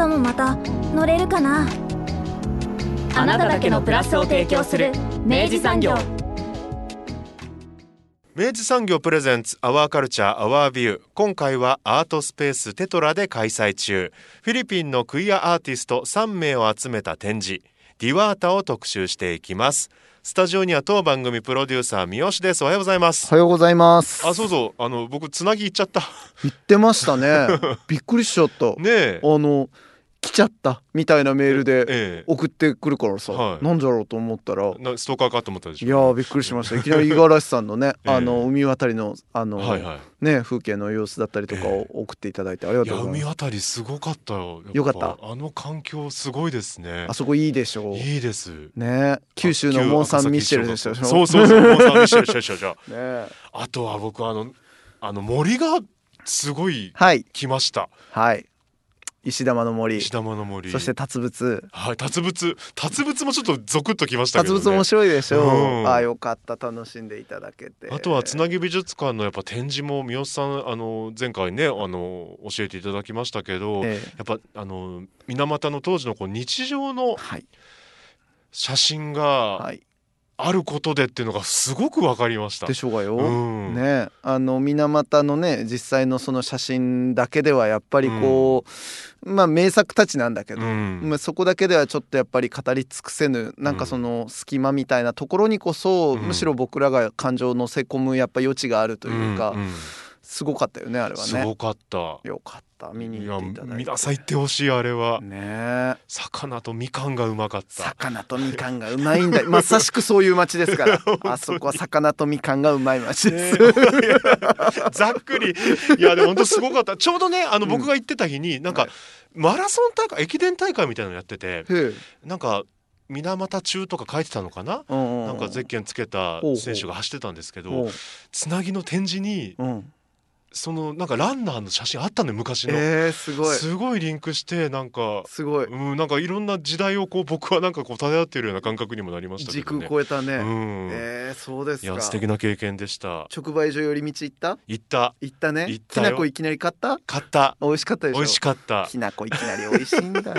明日もまた乗れるかな？あなただけのプラスを提供する明治産業。明治産業プレゼンツアワーカルチャーアワービュー今回はアートスペーステトラで開催中。フィリピンのクイアアーティスト3名を集めた展示。ディワータを特集していきます。スタジオには当番組プロデューサー三好です。おはようございます。おはようございます。あそうそう。あの僕つなぎ行っちゃった。言ってましたね。びっくりしちゃった。ねえ。あの来ちゃったみたいなメールでええ。送ってくるからさ、はい。なんだろうと思ったらなストーカーかと思ったでしょ。いやーびっくりしました。いきなり五十嵐さんのね、ええ。あの海渡りのあの、はいはい。ね風景の様子だったりとかをえ送っていただいてありがとうございます。渡りすごかったよ。よかった。あの環境すごいですね。あそこいいでしょう。いいです。ね九州のモン・サン・ミッシェルでしょ。そうそうそうモン・サン・ミッシェルしょしょ ね。あとは僕あのあの森がすごいはい。来ました。はい石玉の森。石玉の森。そして達物はい達物達物もちょっとゾクッときましたけど、ね、達物面白いでしょう、うん。ああよかった。楽しんでいただけて。あとはつなぎ美術館のやっぱ展示も三好さんあの前回ねあの教えていただきましたけど、ええ。やっぱあの水俣の当時のこう日常のはい。写真がはいあることでっていうのがすごくわかりました。でしょうがよ、うん。ね。あの水俣のね実際のその写真だけではやっぱりこう、まあ名作たちなんだけど、うん。まあ、そこだけではちょっとやっぱり語り尽くせぬなんかその隙間みたいなところにこそ、うん。むしろ僕らが感情を乗せ込むやっぱ余地があるというか、んん。すごかったよねあれはね。すごかった。よかった見にいや行っていただいて。皆さん行ってほしいあれは、ね。魚とみかんがうまかった。魚とみかんがうまいんだ。まさしくそういう町ですから。あそこは魚とみかんがうまい町です、ねざっくり。いやでも本当すごかった。ちょうどねあの僕が行ってた日になんかマラソン大会駅伝大会みたいなのやっててなんか水俣中とか書いてたのかな？うんうんなんかゼッケンつけた選手が走ってたんですけおどう。つなぎの展示にうんそのなんかランナーの写真あったのよ昔の、えー、すごい。すごいリンクしてなんかすごい。うんなんかいろんな時代をこう僕はなんかこう漂っているような感覚にもなりましたけ時空どね。超えたね、うん。えー、そうですか。いや素敵な経験でした。直売所寄り道行った？行った。行ったね。行ったよ。きなこいきなり買った？買った。美味しかったでしょ？美味しかった。きなこいきなり美味しいんだ。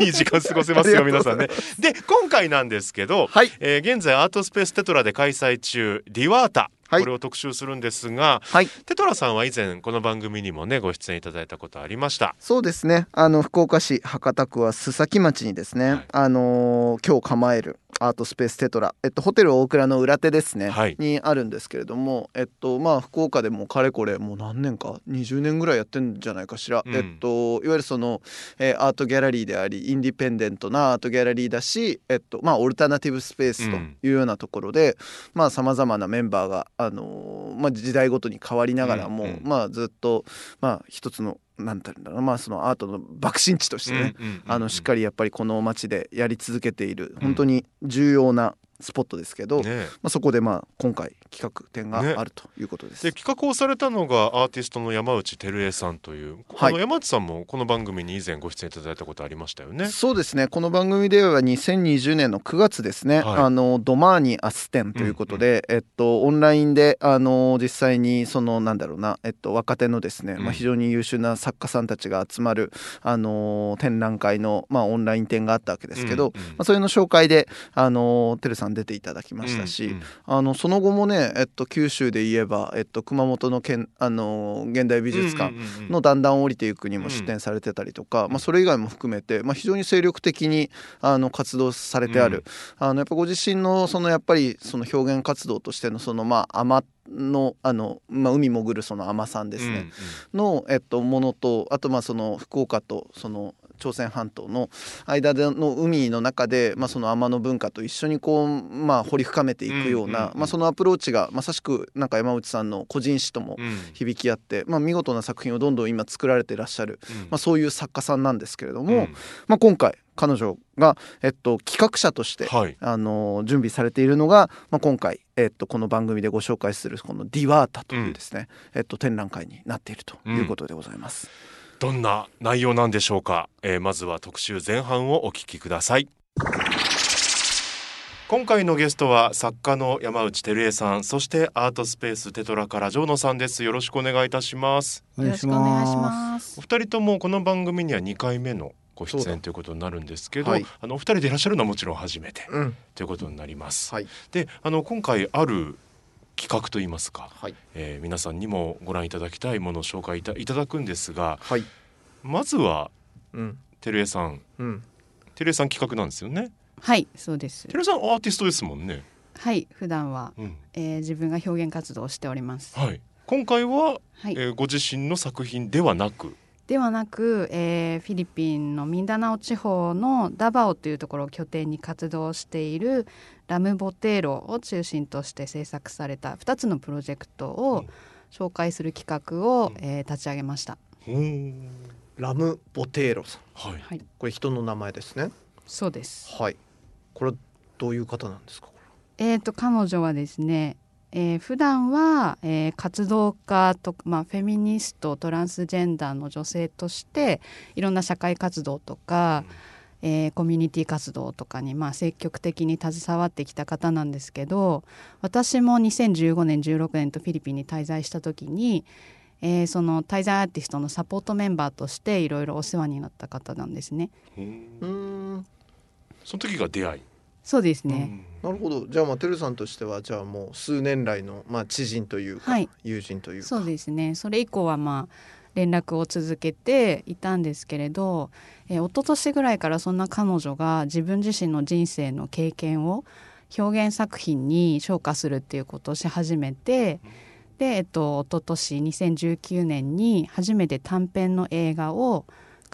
い い時間過ごせますよ 皆さんね。で今回なんですけど、はい。えー現在アートスペーステトラで開催中ディワータ、はいこれを特集するんですがはい。テトラさんは以前この番組にもねご出演いただいたことありました。そうですね。あの福岡市博多区は須崎町にですね、はい。あのー今日構えるアートスペーステトラ、えっと、ホテル大倉の裏手ですね、はい。にあるんですけれども、えっとまあ、福岡でもかれこれもう何年か20年ぐらいやってんじゃないかしら、うん。えっと、いわゆるその、えーアートギャラリーでありインディペンデントなアートギャラリーだし、えっとまあ、オルタナティブスペースというようなところでさまざ、まなメンバーが、あのーまあ、時代ごとに変わりながらも、うんうん。まあ、ずっと、まあ、一つのなんて言うんだろうな、まあ、そのアートの爆心地としてね、しっかりやっぱりこの街でやり続けている。本当に重要なスポットですけど、ね。まあ、そこでまあ今回企画展がね。あるということです。で企画をされたのがアーティストの山内照江さんという、はい。あの山内さんもこの番組に以前ご出演いただいたことありましたよね。そうですね。この番組では2020年の9月ですね、はい。あのドマーニアス展ということで、えっと、オンラインであの実際にそのなんだろうな、えっと、若手のですね、うん。まあ、非常に優秀な作家さんたちが集まるあの展覧会の、まあ、オンライン展があったわけですけど、うんうん。まあ、それの紹介であのてるさん出ていただきましたし、うんうん。あのその後もね、えっと、九州で言えば、えっと、熊本の県あの現代美術館うんうんうんうん。のだんだん降りていくにも出展されてたりとか、まあ、それ以外も含めて、まあ、非常に精力的にあの活動されてある、あのやっぱご自身のそのやっぱりその表現活動としてのそのまあ甘のあの、まあ、海潜るその海さんですね、の、えっと、ものとあとまあその福岡とその朝鮮半島の間での海の中で、まあ、その天の文化と一緒にこう、まあ、掘り深めていくような、うんうんうんまあ、そのアプローチがまさしくなんか山内さんの個人史ともうん。響き合って、まあ、見事な作品をどんどん今作られていらっしゃる、うん。まあ、そういう作家さんなんですけれども、うん。まあ、今回彼女が、えっと、企画者として、はい。あの準備されているのが、まあ、今回、えっと、この番組でご紹介するこの「ディワータ」というですね、えっと、展覧会になっているということでございます。どんな内容なんでしょうか、えーまずは特集前半をお聞きください。今回のゲストは作家の山内照江さんそしてアートスペーステトラから城野さんです。よろしくお願いいたします。よろしくお願いします。お。二人ともこの番組には2回目のご出演ということになるんですけど、はい。あのお二人でいらっしゃるのはもちろん初めてうん。ということになります、はい。であの今回ある企画といいますか、はい。えー皆さんにもご覧いただきたいものを紹介いたいただくんですがはい。まずはうん。照江さん。うん。照江さん企画なんですよね。はい、そうです。照江さんアーティストですもんね、はい、普段は、うん。えー自分が表現活動をしております。はい、今回は、はい、えーご自身の作品ではなくではなく、えーフィリピンのミンダナオ地方のダバオというところを拠点に活動しているラムボテーロを中心として制作された2つのプロジェクトを紹介する企画を、えー立ち上げました。ラム・ボテーロさん。はい。はい、これ人の名前ですね。そうです。はい。これはどういう方なんですか？えー、と彼女はですね、えー普段は、えー活動家と、まあ、フェミニストトランスジェンダーの女性としていろんな社会活動とか、えーコミュニティ活動とかに、まあ、積極的に携わってきた方なんですけど私も2015年16年とフィリピンに滞在した時に、えーその滞在アーティストのサポートメンバーとしていろいろお世話になった方なんですね。その時が出会い、そうですね、なるほど。じゃあまあてるさんとしてはじゃあもう数年来のまあ知人というか、はい。友人というか。そうですね。それ以降はまあ連絡を続けていたんですけれど、えー、一昨年ぐらいからそんな彼女が自分自身の人生の経験を表現作品に昇華するっていうことをし始めてで、えっと、一昨年2019年に初めて短編の映画を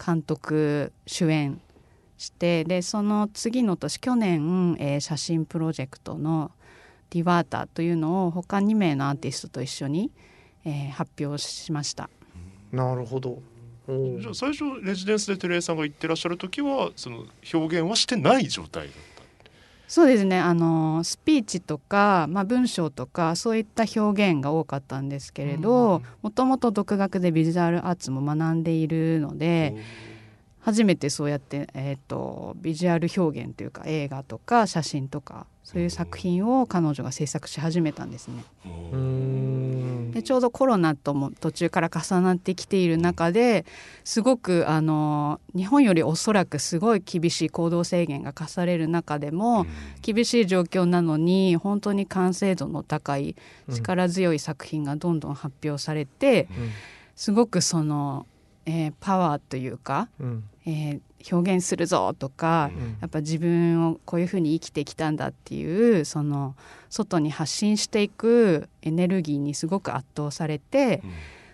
監督主演してでその次の年去年、えー写真プロジェクトの「ディワータ」というのを他2名のアーティストと一緒に、えー発表しました。なるほど。おじゃあ最初レジデンスで照江さんが言ってらっしゃる時はその表現はしてない状態だった？そうですね。あのスピーチとか、まあ、文章とかそういった表現が多かったんですけれどもともと独学でビジュアルアーツも学んでいるので初めてそうやって、えー、とビジュアル表現というか映画とか写真とかそういう作品を彼女が制作し始めたんですね。でちょうどコロナとも途中から重なってきている中ですごくあの日本よりおそらくすごい厳しい行動制限が課される中でも、厳しい状況なのに本当に完成度の高い力強い作品がどんどん発表されて、すごくその、えーパワーというか、うん。えー表現するぞとか、やっぱ自分をこういうふうに生きてきたんだっていうその外に発信していくエネルギーにすごく圧倒されて、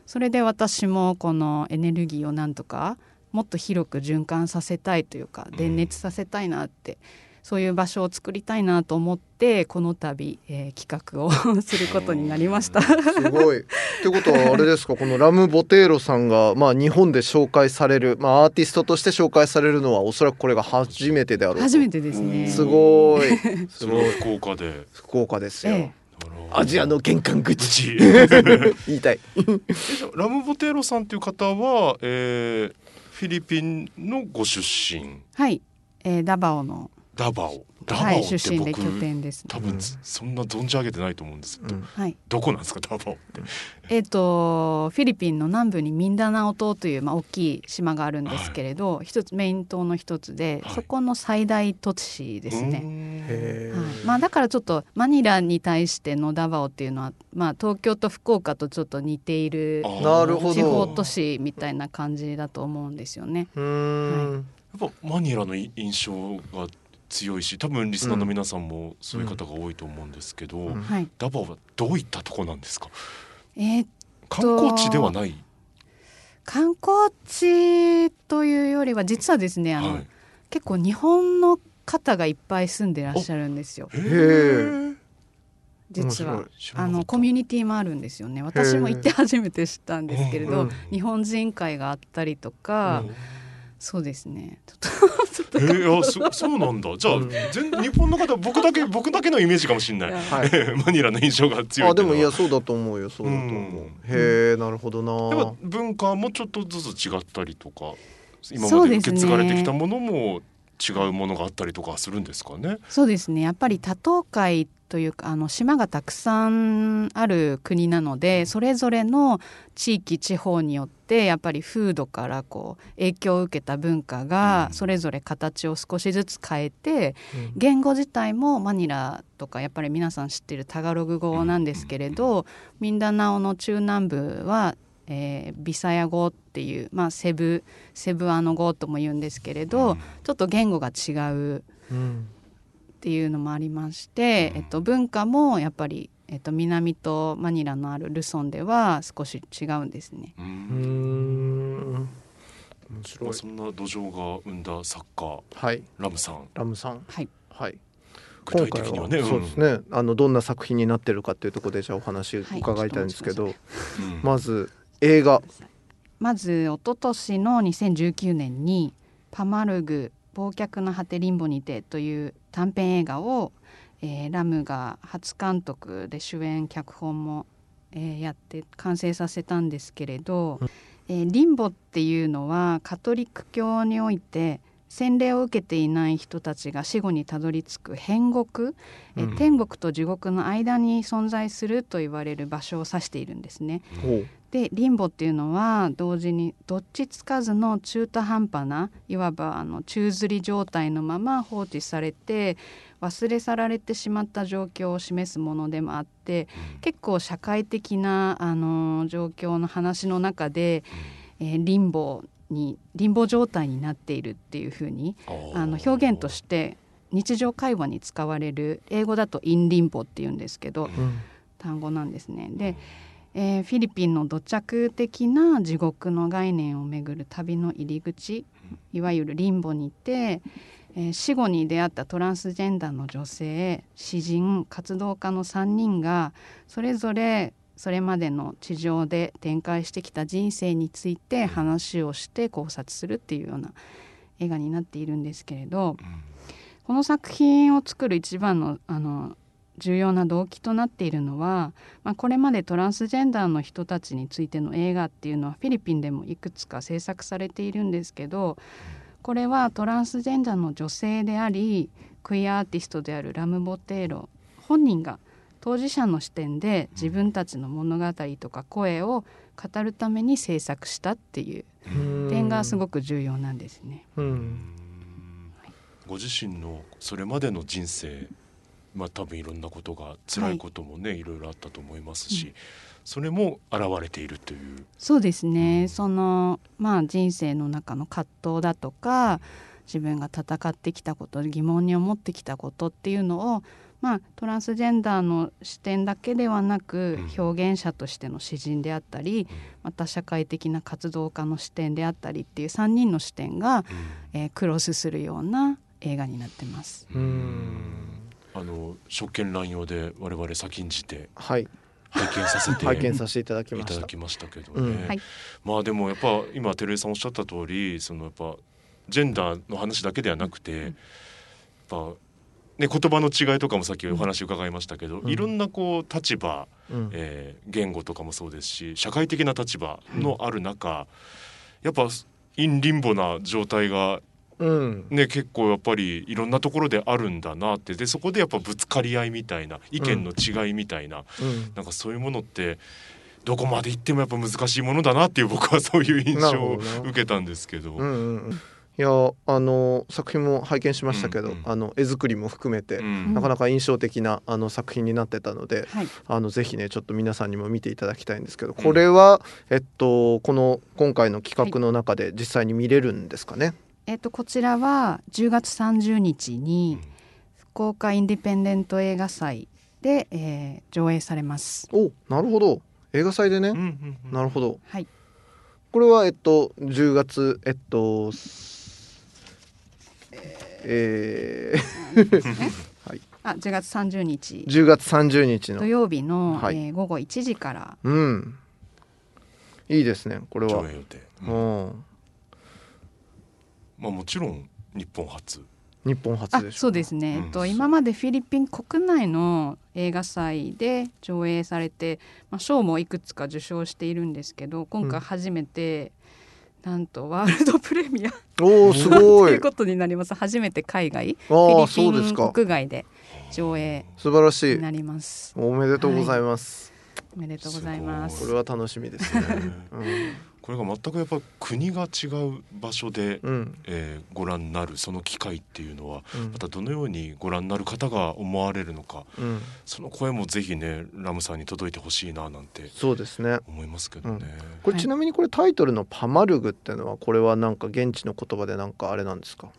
それで私もこのエネルギーをなんとかもっと広く循環させたいというか電熱させたいなって、そういう場所を作りたいなと思ってこの度、えー企画を することになりました。すごい。ってことはあれですか？このラム・ボテーロさんが、まあ、日本で紹介される、まあ、アーティストとして紹介されるのはおそらくこれが初めてであろうと。初めてですね。すごい。それは福岡で。福岡ですよ、ええ。アジアの玄関口。口言いたい。ラムボテーロさんという方は、えーフィリピンのご出身。はい、えーダバオのダバオダバはい、オって出身で僕、拠点です、ね。多分つそんな存じ上げてないと思うんですけど、はい、どこなんですかダバオって。えっ、とフィリピンの南部にミンダナオ島というまあ大きい島があるんですけれど、一つメイン島の一つで、はい。そこの最大都市ですね。はい、まあだからちょっとマニラに対してのダバオっていうのはまあ東京と福岡とちょっと似ているなるほど。地方都市みたいな感じだと思うんですよね。うーん、やっぱマニラのい印象が強いし多分リスナーの皆さんもそういう方が多いと思うんですけど、うん。はい。ダバオはどういったとこなんですか？えー観光地ではない？観光地というよよりは実はですねあの、はい。結構日本の方がいっぱい住んでらっしゃるんですよ。実は。あのコミュニティもあるんですよね。私も行って初めて知ったんですけれど、うん。日本人会があったりとか、うん。そうですね。ちょっとちょっと。えー、あそそうなんだ。じゃあ、うん。全日本の方僕だけ僕だけのイメージかもしれない。はいマニラの印象が強いあでもいややそうだと思うよ。そうだと思う、うん。へえなるほどやっなぱ文化もちょっとずつ違ったりとか今まで受け継がれてきたものも違うものがあったりとかするんですかね？そうですね。やっぱり多島海というかあの島がたくさんある国なのでそれぞれの地域地方によってやっぱり風土からこう影響を受けた文化がうん。それぞれ形を少しずつ変えてうん。言語自体もマニラとかやっぱり皆さん知ってるタガログ語なんですけれどミンダナオの中南部は、えービサヤ語っていう、まあ、セブセブアノ語とも言うんですけれど、ちょっと言語が違ううん。っていうのもありまして、えっと、文化もやっぱり、えっと、南とマニラのあるルソンでは少し違うんですね。ううん。ん面ま白い。あそんな土壌が生んだ作家はい。ラムさん。ラムさん。はい、はい。具体的にはね今回そうですね、あのどんな作品になってるかっていうところでじゃあお話はい。伺いたいんですけど、うん。うんまず映画。まず一昨年の2019年に「パマルグ忘却の果てリンボにて」という短編映画を、えーラムが初監督で主演脚本も、えーやって完成させたんですけれど、えーリンボっていうのはカトリック教において洗礼を受けていない人たちが死後にたどり着く変国、えーうん。天国と地獄の間に存在すると言われる場所を指しているんですね。でリンボっていうのは同時にどっちつかずの中途半端ないわばあの宙吊り状態のまま放置されて忘れ去られてしまった状況を示すものでもあって結構社会的なあの状況の話の中で、えーリンボにリンボ状態になっているっていうふうにあの表現として日常会話に使われる英語だとインリンボっていうんですけど、うん。単語なんですね。で、えーフィリピンの土着的な地獄の概念をめぐる旅の入り口いわゆるリンボにて、えー死後に出会ったトランスジェンダーの女性詩人活動家の3人がそれぞれそれまでの地上で展開してきた人生について話をして考察するっていうような映画になっているんですけれど、この作品を作る一番のあの重要な動機となっているのは、まあ、これまでトランスジェンダーの人たちについての映画っていうのはフィリピンでもいくつか制作されているんですけどこれはトランスジェンダーの女性でありクイアアーティストであるラム・ボテーロ本人が当事者の視点で自分たちの物語とか声を語るために制作したっていう。点がすごく重要なんですね。うん。ご自身のそれまでの人生まあ多分いろんなことが辛いこともね、い、ろいろあったと思いますし、それも現れているという。そうですね。そのまあ人生の中の葛藤だとか自分が戦ってきたこと疑問に思ってきたことっていうのをまあトランスジェンダーの視点だけではなくうん。表現者としての詩人であったりまた社会的な活動家の視点であったりっていう3人の視点が、えークロスするような映画になってます。うん。あの職権乱用で我々先んじて。はい拝見させて拝見させていただきました。いただきましたけどね、うん。はい。まあでもやっぱ今照井さんおっしゃった通りそのやっぱジェンダーの話だけではなくて、やっぱね言葉の違いとかもさっきお話伺いましたけど、うん。いろんなこう立場、うん。えー言語とかもそうですし社会的な立場のある中、やっぱインリンボな状態がうんね結構やっぱりいろんなところであるんだなって。でそこでやっぱぶつかり合いみたいな意見の違いみたいな、うん。なんかそういうものってどこまで行ってもやっぱ難しいものだなっていう僕はそういう印象を受けたんですけど。うんうんうん。いやあの作品も拝見しましたけど、うんうんあの絵作りも含めて、うん。なかなか印象的なあの作品になってたので、はい。あのぜひねちょっと皆さんにも見ていただきたいんですけど、これはえっとこの今回の企画の中で実際に見れるんですかね？えっとこちらは10月30日に福岡インディペンデント映画祭で、えー上映されます。おなるほど。映画祭でね、うんうんうん。なるほど。はい。これはえっと10月えっとえー あ10月30日10月30日の。土曜日の、はい。えー午後1時から。うん。いいですねこれは。上映予定、ううんんまあもちろん日本初。日本初あでしょそうですね、うん。えっと、今までフィリピン国内の映画祭で上映されて、まあ、賞もいくつか受賞しているんですけど今回初めて、なんとワールドプレミア。おおすごい。ということになります。初めて海外。あーフィそうですか。リピン国外で上映素晴らしい。になりますおめでとうございます、おめでとうございます。すこれは楽しみですね これが全くやっぱ国が違う場所で、うん、うんえーご覧になるその機会っていうのはうん。またどのようにご覧になる方が思われるのかうん、その声もぜひねラムさんに届いてほしいななんてそうですね。思いますけどね。これちなみにこれタイトルのパマルグっていうのはこれはなんか現地の言葉でなんかあれなんですか？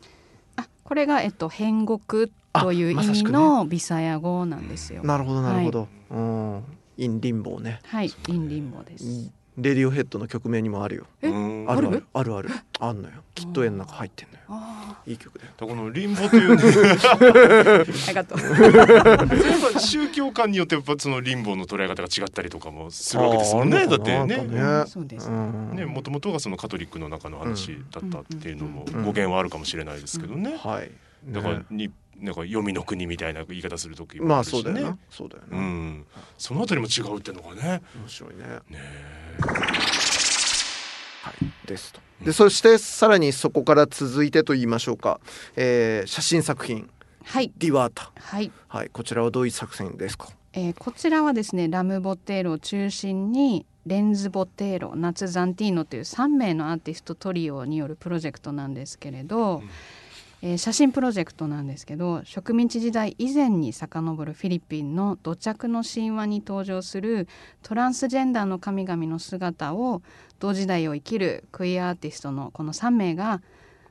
あこれが、えっと、変国という意味のビサヤ語なんですよ。なるほどなるほど、うん。インリンボーね。はい、インリンボです。レディオヘッドの曲名にもあるよ。あるあある？るあるある。あんのよ。きっと絵の中入ってんのよ。あいい曲だよこのリンボという。ねーありがとう。やっぱ宗教観によってやっぱそのリンボの捉え方が違ったりとかもするわけですもんねだってねか。そうです。う。ん。ね、もともとがそのカトリックの中の話だったっていうのもうん。語源はあるかもしれないですけどね。はいだからねになんか黄泉の国みたいな言い方する時もまああるしね。そうだよな。そうだような、ん、そのあたりも違うっていうのがね。面白いね。ねはい。ですと。でそしてさらにそこから続いてと言いましょうか、えー写真作品。はい、「ディワータ。はい、」はい。こちらはどういう作品ですか？えーこちらはですね、ラムボテーロを中心に。レンズボテーロ、ナツザンティーノという3名のアーティストトリオによるプロジェクトなんですけれど、うんえー写真プロジェクトなんですけど植民地時代以前に遡るフィリピンの土着の神話に登場するトランスジェンダーの神々の姿を同時代を生きるクイアアーティストのこの3名が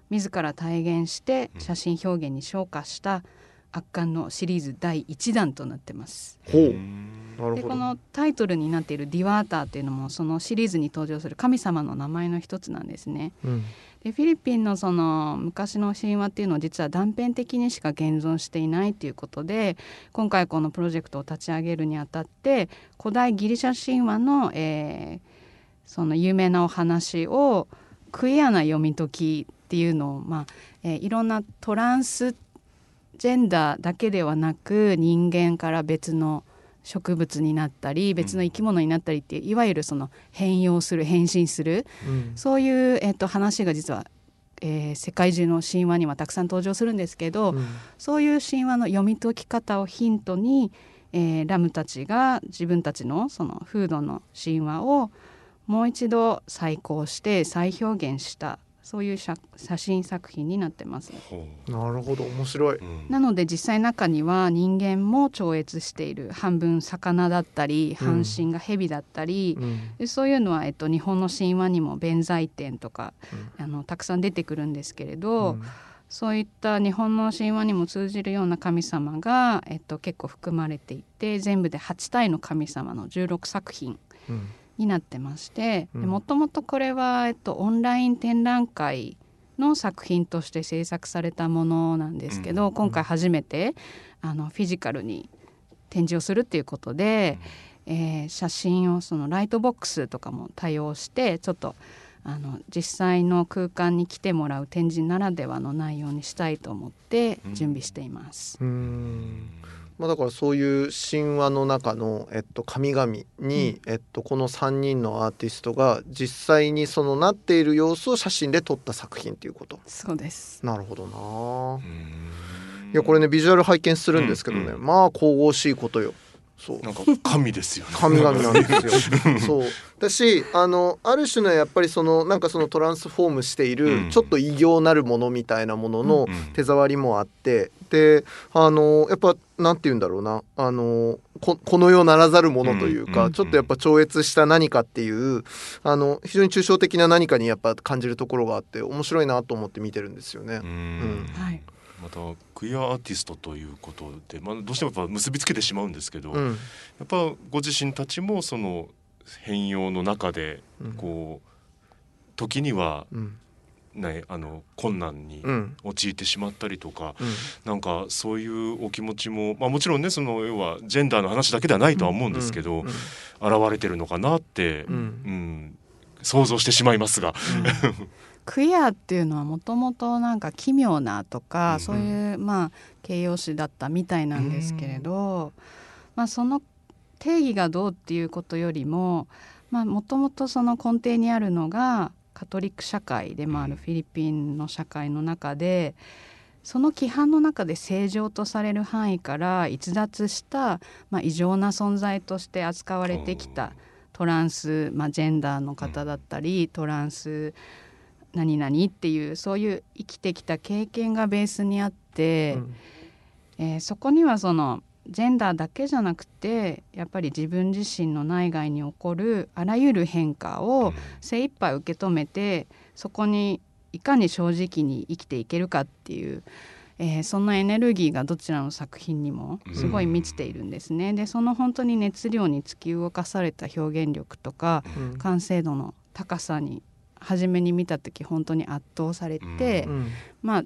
自ら体現して写真表現に昇華した圧巻のシリーズ第1弾となってます。でなるほど。このタイトルになっている「ディワーター」っていうのもそのシリーズに登場する神様の名前の一つなんですね。うんでフィリピンのその昔の神話っていうのは実は断片的にしか現存していないっていうことで今回このプロジェクトを立ち上げるにあたって古代ギリシャ神話の、えーその有名なお話をクイアな読み解きっていうのを、まあえーいろんなトランスジェンダーだけではなく人間から別の植物になったり別の生き物になったりっていういわゆるその変容する変身するうん。そういう、えっと、話が実は、えー世界中の神話にはたくさん登場するんですけど、うん。そういう神話の読み解き方をヒントに、えーラムたちが自分たちのその風土の神話をもう一度再考して再表現したそういう写写真作品になってます。ほなるほど面白い、ううん。なので実際中には人間も超越している半分魚だったりうん。半身が蛇だったり、うん。でそういうのは、えっと、日本の神話にも弁財天とか、あのたくさん出てくるんですけれど、うん。そういった日本の神話にも通じるような神様が、えっと、結構含まれていて全部で8体の神様の16作品。うんになってましてうん。もともとこれは、えっと、オンライン展覧会の作品として制作されたものなんですけど、うん。今回初めてあのフィジカルに展示をするっていうことで、えー写真をそのライトボックスとかも多用してちょっとあの実際の空間に来てもらう展示ならではの内容にしたいと思って準備しています。うんまあ、だからそういう神話の中の、えっと、神々に、えっと、この3人のアーティストが実際にそのなっている様子を写真で撮った作品っていうこと。そうです。なるほどな。うん。いやこれねビジュアル拝見するんですけどね、うんうまあ神々しいことよそう。なんか神ですよね。神々なんですよ。そう。だしあのある種のやっぱりそのなんかそのトランスフォームしている、うん。ちょっと異形なるものみたいなもののうん手触りもあって。であのやっぱなんて言うんだろうな。あのここの世ならざるものというか、うんちょっとやっぱ超越した何かっていうあの非常に抽象的な何かにやっぱ感じるところがあって面白いなと思って見てるんですよね。う。ん。はい。またクイアアーティストということで、まあ、どうしてもやっぱ結びつけてしまうんですけど、やうん。っぱご自身たちもその変容の中でうん。こう時には、うん。ね、あの困難にうん。陥ってしまったりとか、うん。なんかそういうお気持ちも、まあ、もちろんねその要はジェンダーの話だけではないとは思うんですけど、うん。現れてるのかなって、うん。うん想像してしまいますが。クイアっていうのはもともとなんか奇妙なとか、うんそういうまあ形容詞だったみたいなんですけれど、まあ、その定義がどうっていうことよりももともとその根底にあるのがカトリック社会でもあるフィリピンの社会の中でその規範の中で正常とされる範囲から逸脱した、まあ、異常な存在として扱われてきたトランス、まあ、ジェンダーの方だったり、トランス何々っていうそういう生きてきた経験がベースにあって、えーそこにはそのジェンダーだけじゃなくてやっぱり自分自身の内外に起こるあらゆる変化を精一杯受け止めてそこにいかに正直に生きていけるかっていう、えーそのエネルギーがどちらの作品にもすごい満ちているんですね。でその本当に熱量に突き動かされた表現力とかうん。完成度の高さに初めに見た時本当に圧倒されて、うん。まあ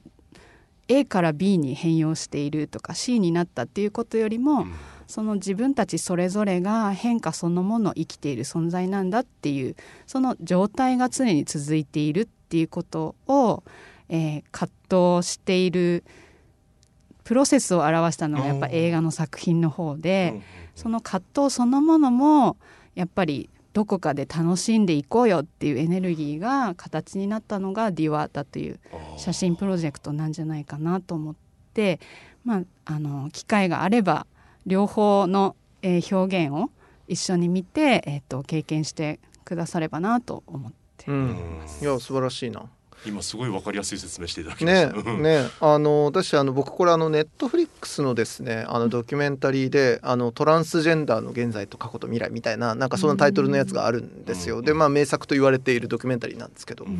A から B に変容しているとか C になったっていうことよりも、その自分たちそれぞれが変化そのものを生きている存在なんだっていうその状態が常に続いているっていうことを、えー葛藤しているプロセスを表したのがやっぱ映画の作品の方で、その葛藤そのものもやっぱりどこかで楽しんでいこうよっていうエネルギーが形になったのが「ディワータ」という写真プロジェクトなんじゃないかなと思って、まあ、あの機会があれば両方の、えー表現を一緒に見て、えー、と経験してくださればなと思ってうんうんいや素晴らしいな。今すごいわかりやすい説明していただきましねた。ね。あの私あの僕これあのネットフリックスのですねあのドキュメンタリーであのトランスジェンダーの現在と過去と未来みたいななんかそんなタイトルのやつがあるんですよ。うん。でまあ名作と言われているドキュメンタリーなんですけど、うん。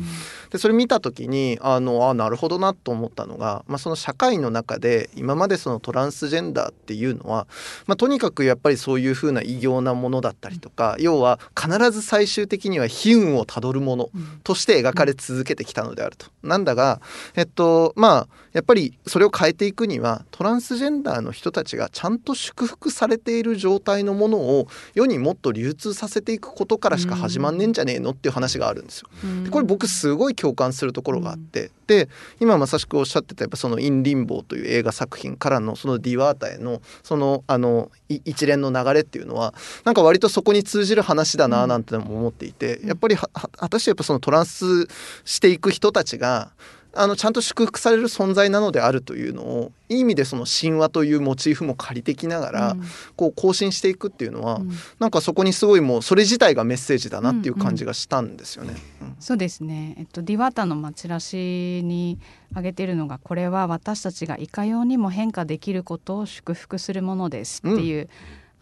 でそれ見た時にあのあなるほどなと思ったのが、まあ、その社会の中で今までそのトランスジェンダーっていうのは、まあ、とにかくやっぱりそういうふうな異形なものだったりとか要は必ず最終的には悲運をたどるものうんとして描かれ続けてきたのであると。なんだがえっとまあやっぱりそれを変えていくにはトランスジェンダーの人たちがちゃんと祝福されている状態のものを世にもっと流通させていくことからしか始まんねえんじゃねえのっていう話があるんですよ。でこれ僕すごい共感するところがあって、で今まさしくおっしゃってたやっぱその「イン・リンボー」という映画作品からのそのディワータへのそのあのい一連の流れっていうのはなんか割とそこに通じる話だななんてのも思っていて、やっぱり果たしてやっぱそのトランスしていく人たちがあのちゃんと祝福される存在なのであるというのをいい意味でその神話というモチーフも借りてきながら、うん。こう更新していくっていうのは、うん。なんかそこにすごいもうそれ自体がメッセージだなっていう感じがしたんですよね。うん。そうですね、えっと、ディワータのまあチラシに挙げているのがこれは私たちがいかようにも変化できることを祝福するものですっていう、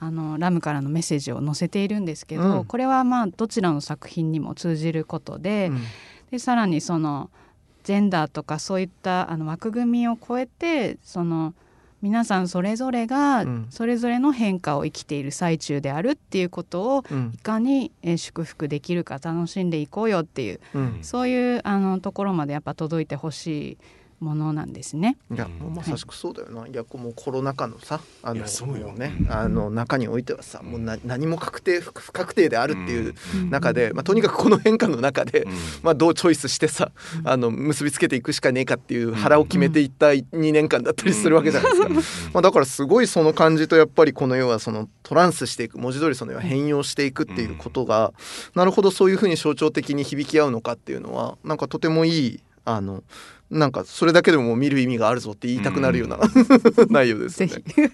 あのラムからのメッセージを載せているんですけど、うん。これはまあどちらの作品にも通じることで,、うんでさらにそのジェンダーとかそういったあの枠組みを超えてその皆さんそれぞれがうん。それぞれの変化を生きている最中であるっていうことをうん。いかにえー祝福できるか楽しんでいこうよっていううん。そういうあのところまでやっぱ届いてほしいものなんですね。いやもうまさしくそうだよな、い、やこうもうコロナ禍のさあのいやそうよ。もねあの中においてはさもうな何も確定不不確定であるっていう中で、まあ、とにかくこの変化の中で、まあ、どうチョイスしてさあの結びつけていくしかねえかっていう腹を決めていった2年間だったりするわけじゃないですか。まあ、だからすごいその感じとやっぱりこの要はそのトランスしていく文字通りその要は変容していくっていうことが、なるほどそういうふうに象徴的に響き合うのかっていうのはなんかとてもいいあのなんかそれだけでも見る意味があるぞって言いたくなるような、内容ですね。ぜひ。うん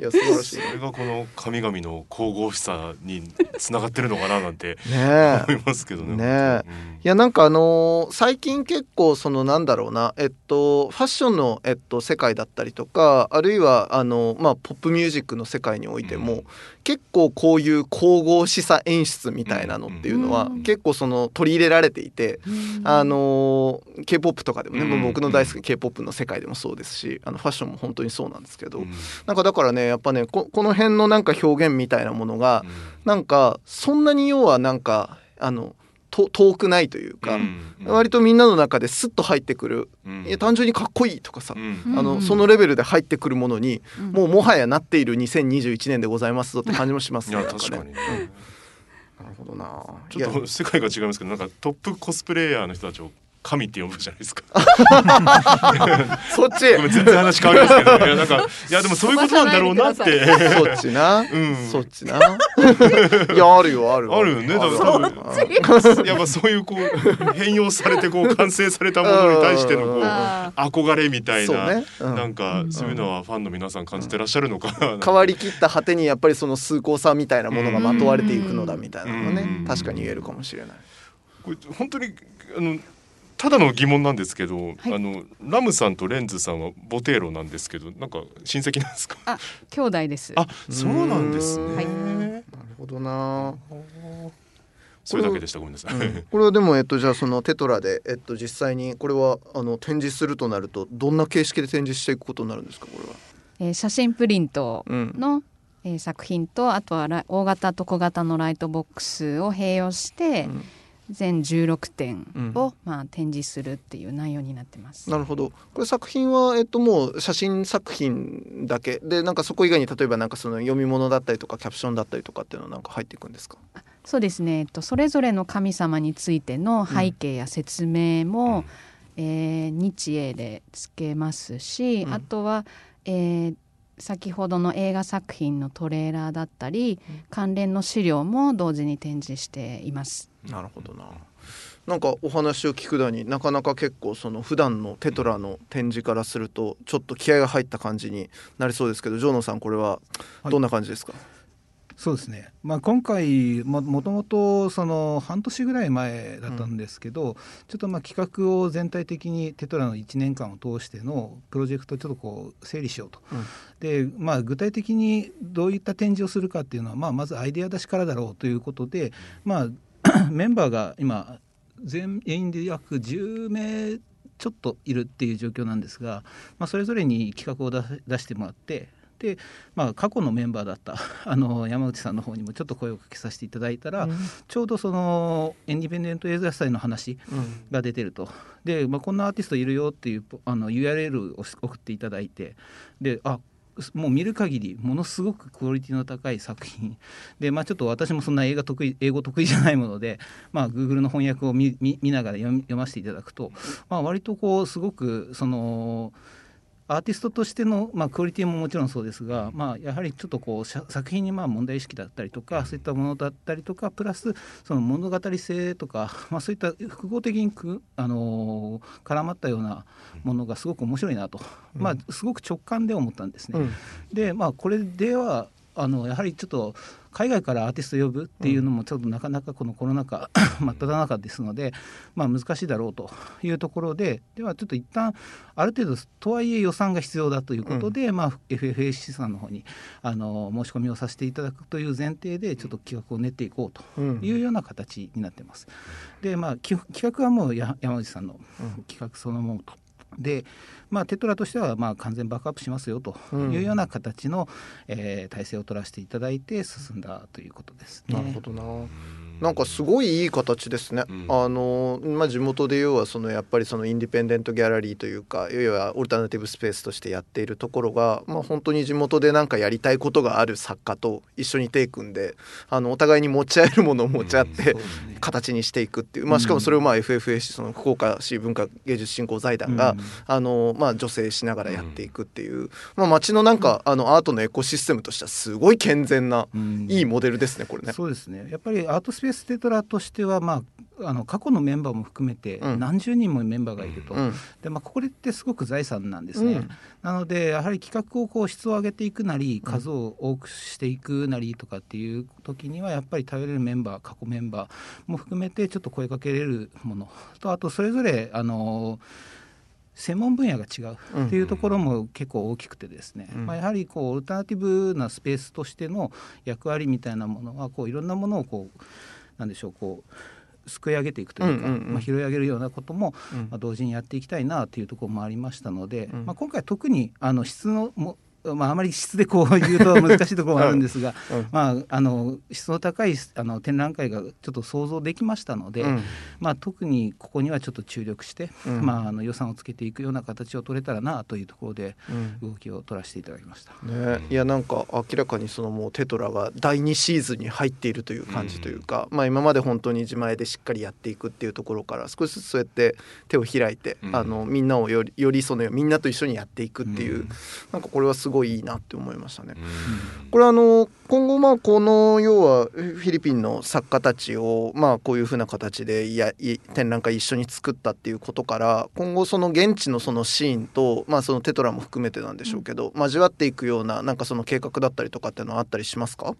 いや素晴らしい。それがこの神々の神々しさにつながってるのかななんてねえ。思いますけどね。ねえ。いやなんかあのー最近結構そのなんだろうなえっとファッションのえっと世界だったりとかあるいはあのまあポップミュージックの世界においても、うん。結構こういう神々しさ演出みたいなのっていうのは、うん。結構その取り入れられていて、あのー K-POP とかでもね、うん僕の大好き K-POP の世界でもそうですしあのファッションも本当にそうなんですけど、うん。なんかだからねやっぱねここの辺のなんか表現みたいなものが、なんかそんなに要はなんかあのと遠くないというか、割とみんなの中ですっと入ってくる、いや単純にかっこいいとかさ、あのそのレベルで入ってくるものに、もうもはやなっている2021年でございますぞって感じもしますね。確かに、ね、なるほどな。ちょっと世界が違いますけどなんかトップコスプレイヤーの人たちを神って呼ぶじゃないですか。そっち。全然話変わりますけどいやなんか いやでもそういうことなんだろうなって。そっちな、うん、そっちな。いやあるよあるあるよねだから多分。やっぱそういうこう変容されてこう完成されたものに対してのこう憧れみたいな、ね。うん、なんかそういうのはファンの皆さん感じてらっしゃるのかな、変わりきった果てにやっぱりその崇高さみたいなものがまとわれていくのだみたいなのね確かに言えるかもしれない。これ本当にあのただの疑問なんですけど、はい、あのラムさんとレンズさんはボテーロなんですけどなんか親戚なんですか？あ兄弟です。あそうなんですね、はい、なるほどな。それだけでした。ごめんなさい、うん、これはでもえっとじゃあそのテトラでえっと実際にこれはあの展示するとなるとどんな形式で展示していくことになるんですかこれは、えー、写真プリントの、うん。えー、作品とあとは大型と小型のライトボックスを併用して、うん全16点を、うん、まあ、展示するっていう内容になってます。なるほど。これ作品は、えっと、もう写真作品だけ。でなんかそこ以外に例えばなんかその読み物だったりとかキャプションだったりとかっていうのはなんか入っていくんですか？そうですね、えっと、それぞれの神様についての背景や説明も、うん、えー、日英でつけますし、うん、あとは、えー、先ほどの映画作品のトレーラーだったり、関連の資料も同時に展示しています。なるほどな。なんかお話を聞くだになかなか結構その普段のテトラの展示からするとちょっと気合が入った感じになりそうですけどジョーノさんこれはどんな感じですか、はいそうですね、まあ、今回ももともとその半年ぐらい前だったんですけど、うん、ちょっとまあ企画を全体的にテトラの1年間を通してのプロジェクトをちょっとこう整理しようと、うん、でまあ、具体的にどういった展示をするかっていうのは、まあ、まずアイデア出しからだろうということで、まあ、メンバーが今全員で約10名ちょっといるっていう状況なんですが、まあ、それぞれに企画を出してもらってで、まあ、過去のメンバーだった あの山内さんの方にもちょっと声をかけさせていただいたら、うん、ちょうどそのインディペンデント映画祭の話が出てると、うん、で、まあ、こんなアーティストいるよっていうあの URL を送っていただいてであもう見る限りものすごくクオリティの高い作品。で、まあ、ちょっと私もそんな映画得意英語得意じゃないもので、まあ、Google の翻訳を見ながら読ませていただくと、まあ、割とこうすごくその。アーティストとしての、まあ、クオリティももちろんそうですが、まあ、やはりちょっとこう作品にまあ問題意識だったりとかそういったものだったりとかプラスその物語性とか、まあ、そういった複合的にく、あのー、絡まったようなものがすごく面白いなと、まあ、すごく直感で思ったんですね。うん、でまあこれではあのやはりちょっと海外からアーティスト呼ぶっていうのもちょっとなかなかこのコロナ禍真っ只中ですので、まあ、難しいだろうというところでではちょっと一旦ある程度とはいえ予算が必要だということで、うん、まあ、FFAC さんの方にあの申し込みをさせていただくという前提でちょっと企画を練っていこうというような形になってます。でまあ企画はもう山内さんの企画そのものと。でまあ、テトラとしてはまあ完全バックアップしますよというような形の、うん、えー、体制を取らせていただいて進んだということですね。なるほどななんかすごいいい形ですね。うん、あのまあ地元で要はそのやっぱりそのインディペンデントギャラリーというか要はオルタナティブスペースとしてやっているところがまあ本当に地元でなんかやりたいことがある作家と一緒に手組んであのお互いに持ち合えるものを持ち合って、形にしていくっていう、まあしかもそれをまあ FFAC その福岡市文化芸術振興財団が、あのまあ助成しながらやっていくっていう、まあ町のなんかあのアートのエコシステムとしてはすごい健全な、いいモデルですねこれね。そうですね。やっぱりアートスペーステトラとしては、まあ、あの過去のメンバーも含めて何十人もメンバーがいると、うん、でまあ、これってすごく財産なんですね、うん、なのでやはり企画をこう質を上げていくなり数を多くしていくなりとかっていう時にはやっぱり頼れるメンバー過去メンバーも含めてちょっと声かけれるもの。とあとそれぞれあの専門分野が違うっていうところも結構大きくてですね、うん、まあ、やはりこうオルタナティブなスペースとしての役割みたいなものはこういろんなものをこうなんでしょうこうすくい上げていくというか、うんうんうん、まあ、拾い上げるようなことも、まあ、同時にやっていきたいなというところもありましたので、うん、まあ、今回特にあの質のもまあ、あまり質でこう言うと難しいところもあるんですが、うん。まあ、あの質の高いあの展覧会がちょっと想像できましたので、うん。まあ、特にここにはちょっと注力して、うん。まあ、あの予算をつけていくような形を取れたらなというところでうん。動きを取らせていただきました。ね、いやなんか明らかにそのもうテトラが第2シーズンに入っているという感じというか、まあ、今まで本当に自前でしっかりやっていくっていうところから少しずつそうやって手を開いて、うん。あのみんなをよりよりそのみんなと一緒にやっていくっていう、うん。なんかこれはすごいいいなって思いましたね。うんこれあの今後まあこの要はフィリピンの作家たちをまあこういうふうな形でいやい展覧会一緒に作ったっていうことから今後その現地のそのシーンとまあそのテトラも含めてなんでしょうけど、交わっていくようななんかその計画だったりとかっていうのはあったりしますか？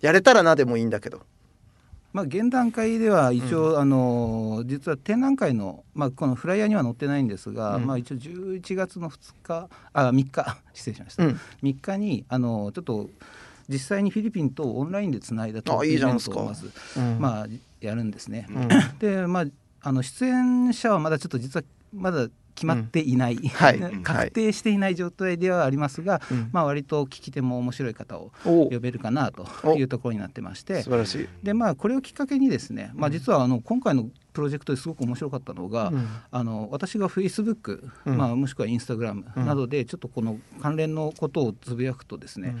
やれたらなでもいいんだけど。まあ、現段階では一応、あの実は展覧会の、まあ、このフライヤーには載ってないんですが、うん。まあ、一応11月の2日あ3日 失礼しました、うん。3日にあのちょっと実際にフィリピンとオンラインでつないだトーあクイベントをまず、うん。まあ、やるんですね。うん。でまああの出演者はまだちょっと実はまだ決まっていない、はい。確定していない状態ではありますが、うん。まあ、割と聞き手も面白い方をお。呼べるかなというところになってまして。素晴らしい。でまあこれをきっかけにですね、まあ、実はあの今回のプロジェクトですごく面白かったのが、うん。あの私がフェイスブック、うん。まあ、もしくはインスタグラムうん。などでちょっとこの関連のことをつぶやくとですね、うん。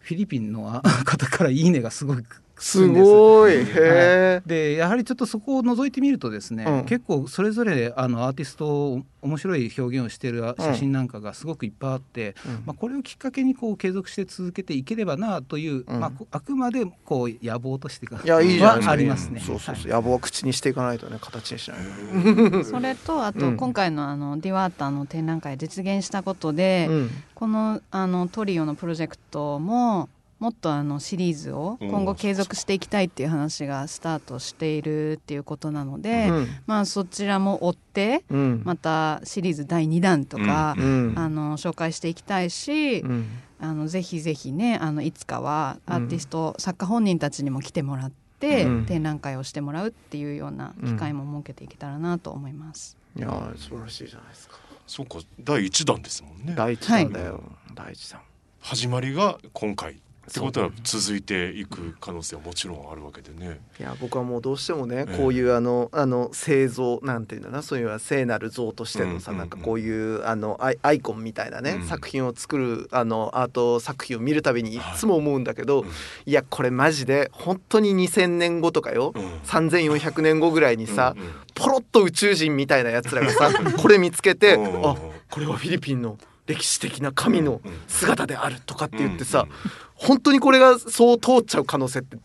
フィリピンのあ方から「いいね」がすごいすごい。へえ。でやはりちょっとそこを覗いてみるとですね、うん。結構それぞれあのアーティスト面白い表現をしている写真なんかがすごくいっぱいあって、うん。まあ、これをきっかけにこう継続して続けていければなという、うん。まあ、こあくまでこう野望としてがいやいいじゃないですか。はありますね。そうそうそう、はい。野望は口にしていかないとね形にしないと。それとあうん。と今回のあのディワーターの展覧会実現したことで、うん。このあのトリオのプロジェクトももっとあのシリーズを今後継続していきたいっていう話がスタートしているっていうことなので、うん。まあそちらも追ってうん。またシリーズ第2弾とか、うん。あの紹介していきたいし、うん。あのぜひぜひねあのいつかはアーティスト、作家本人たちにも来てもらって、うん。展覧会をしてもらうっていうような機会も設けていけたらなと思います。いやー素晴らしいじゃないですか。そうか第一弾ですもんね。第一弾だよ。第一弾。始まりが今回ってことは続いていく可能性はもちろんあるわけでね。いや僕はもうどうしてもね、ええ。こういうあのあの聖像なんていうんだなそういう聖なる像としてのさ、うんうんうん。なんかこういうあのアイアイコンみたいなね、うん。作品を作るあのアート作品を見るたびにい。はいつも思うんだけど、うん。いやこれマジで本当に2000年後とかよ、うん。3400年後ぐらいにさ、うんうん。ポロッと宇宙人みたいなやつらがさ これ見つけてうん。あこれはフィリピンの歴史的な神の姿であるとかって言ってさ、うんうん本当にこれがそう通っちゃう可能性って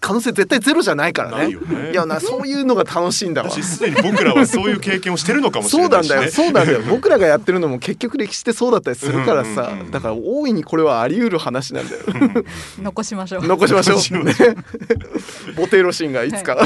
可能性絶対ゼロじゃないからね。ないよね。いやなそういうのが楽しいんだわ。私すでに僕らはそういう経験をしてるのかもしそうなんれないし、ね、だよ。そうなんだよ。僕らがやってるのも結局歴史ってそうだったりするからさ、うん。うんうんだから大いにこれはあり得る話なんだよ。残しましょう。残しましょう、ね、ボテロシンがいつか、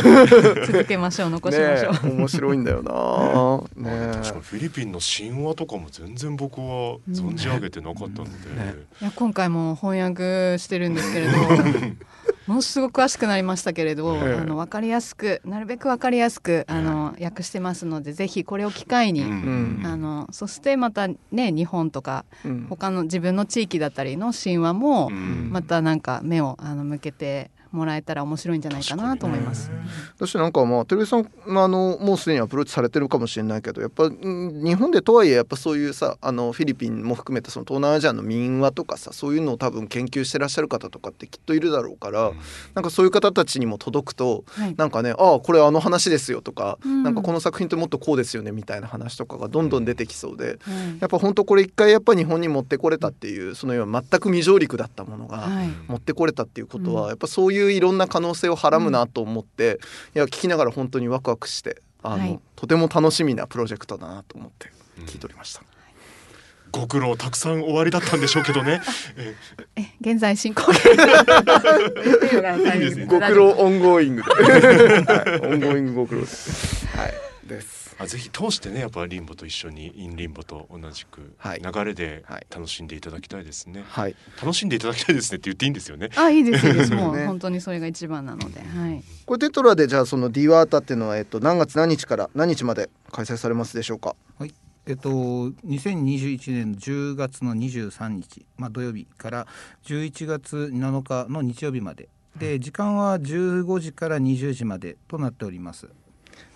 続けましょう。残しましょう。ね面白いんだよな。ね確かにフィリピンの神話とかも全然僕は存じ上げてなかったので、ね。いや今回も翻訳してるんですけれど ものすごく詳しくなりましたけれど、ええ。あの分かりやすくなるべく分かりやすくあの訳してますのでぜひこれを機会に、うん。あのそしてまたね日本とかうん。他の自分の地域だったりの神話もうん。またなんか目をあの向けてもらえたら面白いんじゃないかなと思います。そしてなんかまあテレビさんまああのもうすでにアプローチされてるかもしれないけどやっぱうん日本でとはいえやっぱそういうさあのフィリピンも含めてその東南アジアの民話とかさそういうのを多分研究してらっしゃる方とかってきっといるだろうから、なんかそういう方たちにも届くとはい。なんかねああこれあの話ですよとか、うん。なんかこの作品ってもっとこうですよねみたいな話とかがどんどん出てきそうで。はい。やっぱ本当これ一回やっぱ日本に持ってこれたっていうその要は全く未上陸だったものがはい。持ってこれたっていうことは、うん。やっぱそういういろんな可能性をはらむなと思って、いや聞きながら本当にワクワクしてあの、はい。とても楽しみなプロジェクトだなと思って聞いておりました。ご苦労たくさんおありだったんでしょうけどね。え え現在進行ご苦労 ongo ing で、はい、 ongoing ご苦労です。はい。です。あぜひ通してねやっぱ limbo と一緒に in limbo と同じくはい流れではい楽しんでいただきたいですね。はい。楽しんでいただきたいですねって言っていいんですよね。あいいですいいですもうね本当にそれが一番なのではい。これテトラでじゃあそのディワータっていうのはえっと何月何日から何日まで開催されますでしょうか？えっと、2021年の10月の23日、まあ、土曜日から11月7日の日曜日までで時間は15時から20時までとなっております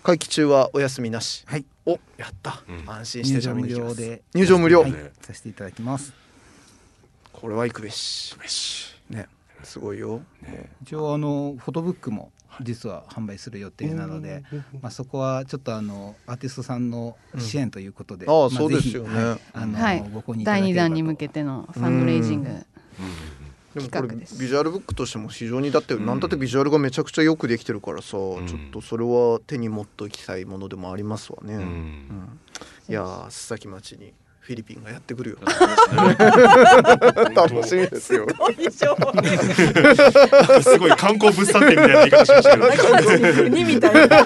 会期中はお休みなし。はい。おやった、うん。安心して入場無料で。入場無料、はい。ねさせていただきます。これは行くべし。よし。ね。すごいよ、一応あのフォトブックも実は販売する予定なので、まあ、そこはちょっとあのアーティストさんの支援ということで、うんああまそうですよね。あのはい。ご購入いただ第2ければと。弾に向けてのファンドレイジングでもこれビジュアルブックとしても非常にだって、うん。なんだってビジュアルがめちゃくちゃよくできてるからさ、ん。ちょっとそれは手に持っときたいものでもありますわね、ううん。んいやー須崎町にフィリピンがやってくるよ。楽楽しみですよ。すごい観光物産展みたいな言い方しましたけど。国みたいな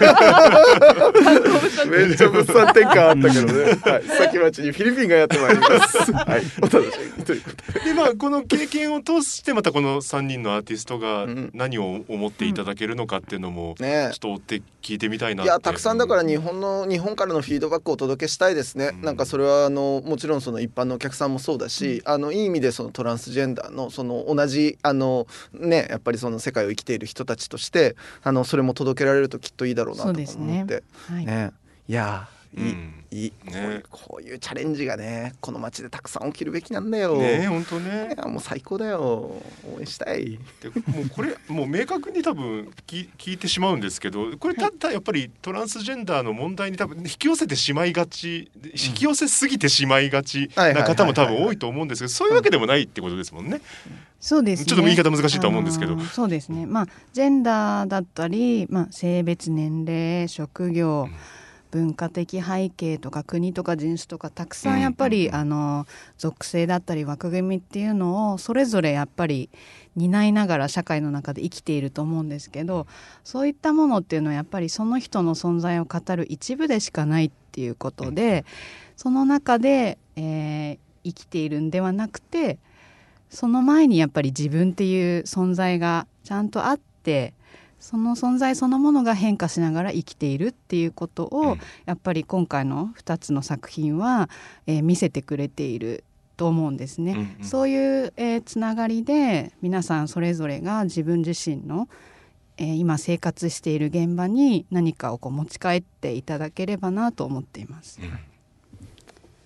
めっちゃ物産展感あったけどね、はい、須崎町にフィリピンがやってまいります。はい。お楽しみに。ということで。でまあこの経験を通してまたこの3人のアーティストがうん。何を思っていただけるのかっていうのもちょねっと追って聞いてみたいないやたくさんだから日本の日本からのフィードバックをお届けしたいですね、うん。なんかそれはあのもちろんその一般のお客さんもそうだし、あのいい意味でそのトランスジェンダーのその同じあのねやっぱりその世界を生きている人たちとしてあのそれも届けられるときっといいだろうなとそうかですね。思ってはい。ね。いやいい、うんいい、こういうね。こういうチャレンジがねこの街でたくさん起きるべきなんだよ。ね本当ね。いやもう最高だよ。応援したい。でもうこれもう明確に多分聞聞いてしまうんですけどこれただやっぱりトランスジェンダーの問題に多分引き寄せてしまいがち引き寄せすぎてしまいがちな方も多分多いと思うんですけどそういうわけでもないってことですもんね。そうですね。ちょっと言い方難しいとは思うんですけど。そうですね。まあジェンダーだったり、まあ、性別年齢職業、うん文化的背景とか国とか人種とかたくさんやっぱり、あの属性だったり枠組みっていうのをそれぞれやっぱり担いながら社会の中で生きていると思うんですけどそういったものっていうのはやっぱりその人の存在を語る一部でしかないっていうことで、その中で、えー生きているんではなくてその前にやっぱり自分っていう存在がちゃんとあってその存在そのものが変化しながら生きているっていうことを、うんやっぱり今回の2つの作品は、えー見せてくれていると思うんですね。うんうんそういう、えーつながりで皆さんそれぞれが自分自身の、えー今生活している現場に何かをこう持ち帰っていただければなと思っています。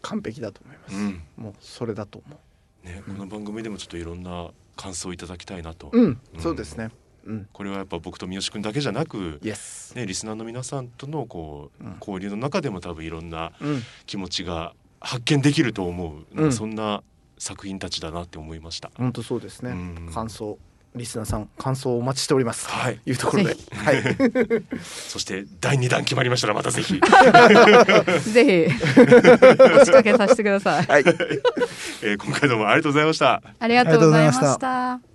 完璧だと思います。うんもうそれだと思ね、この番組でもちょっといろんな感想をいただきたいなと、う。うん、うんそうですね。うん、これはやっぱ僕と三好君だけじゃなく。ね、リスナーの皆さんとのこう、うん交流の中でも多分いろんなうん、気持ちが発見できると思う、なんうんかそんな作品たちだなって思いました。本当そうですね。うん感想、リスナーさん感想をお待ちしております。はい、いうところでぜ、はい。そして第2弾決まりましたらまたぜひ、ぜひお仕掛けさせてください。はい。えー今回どうもありがとうございました。ありがとうございま。した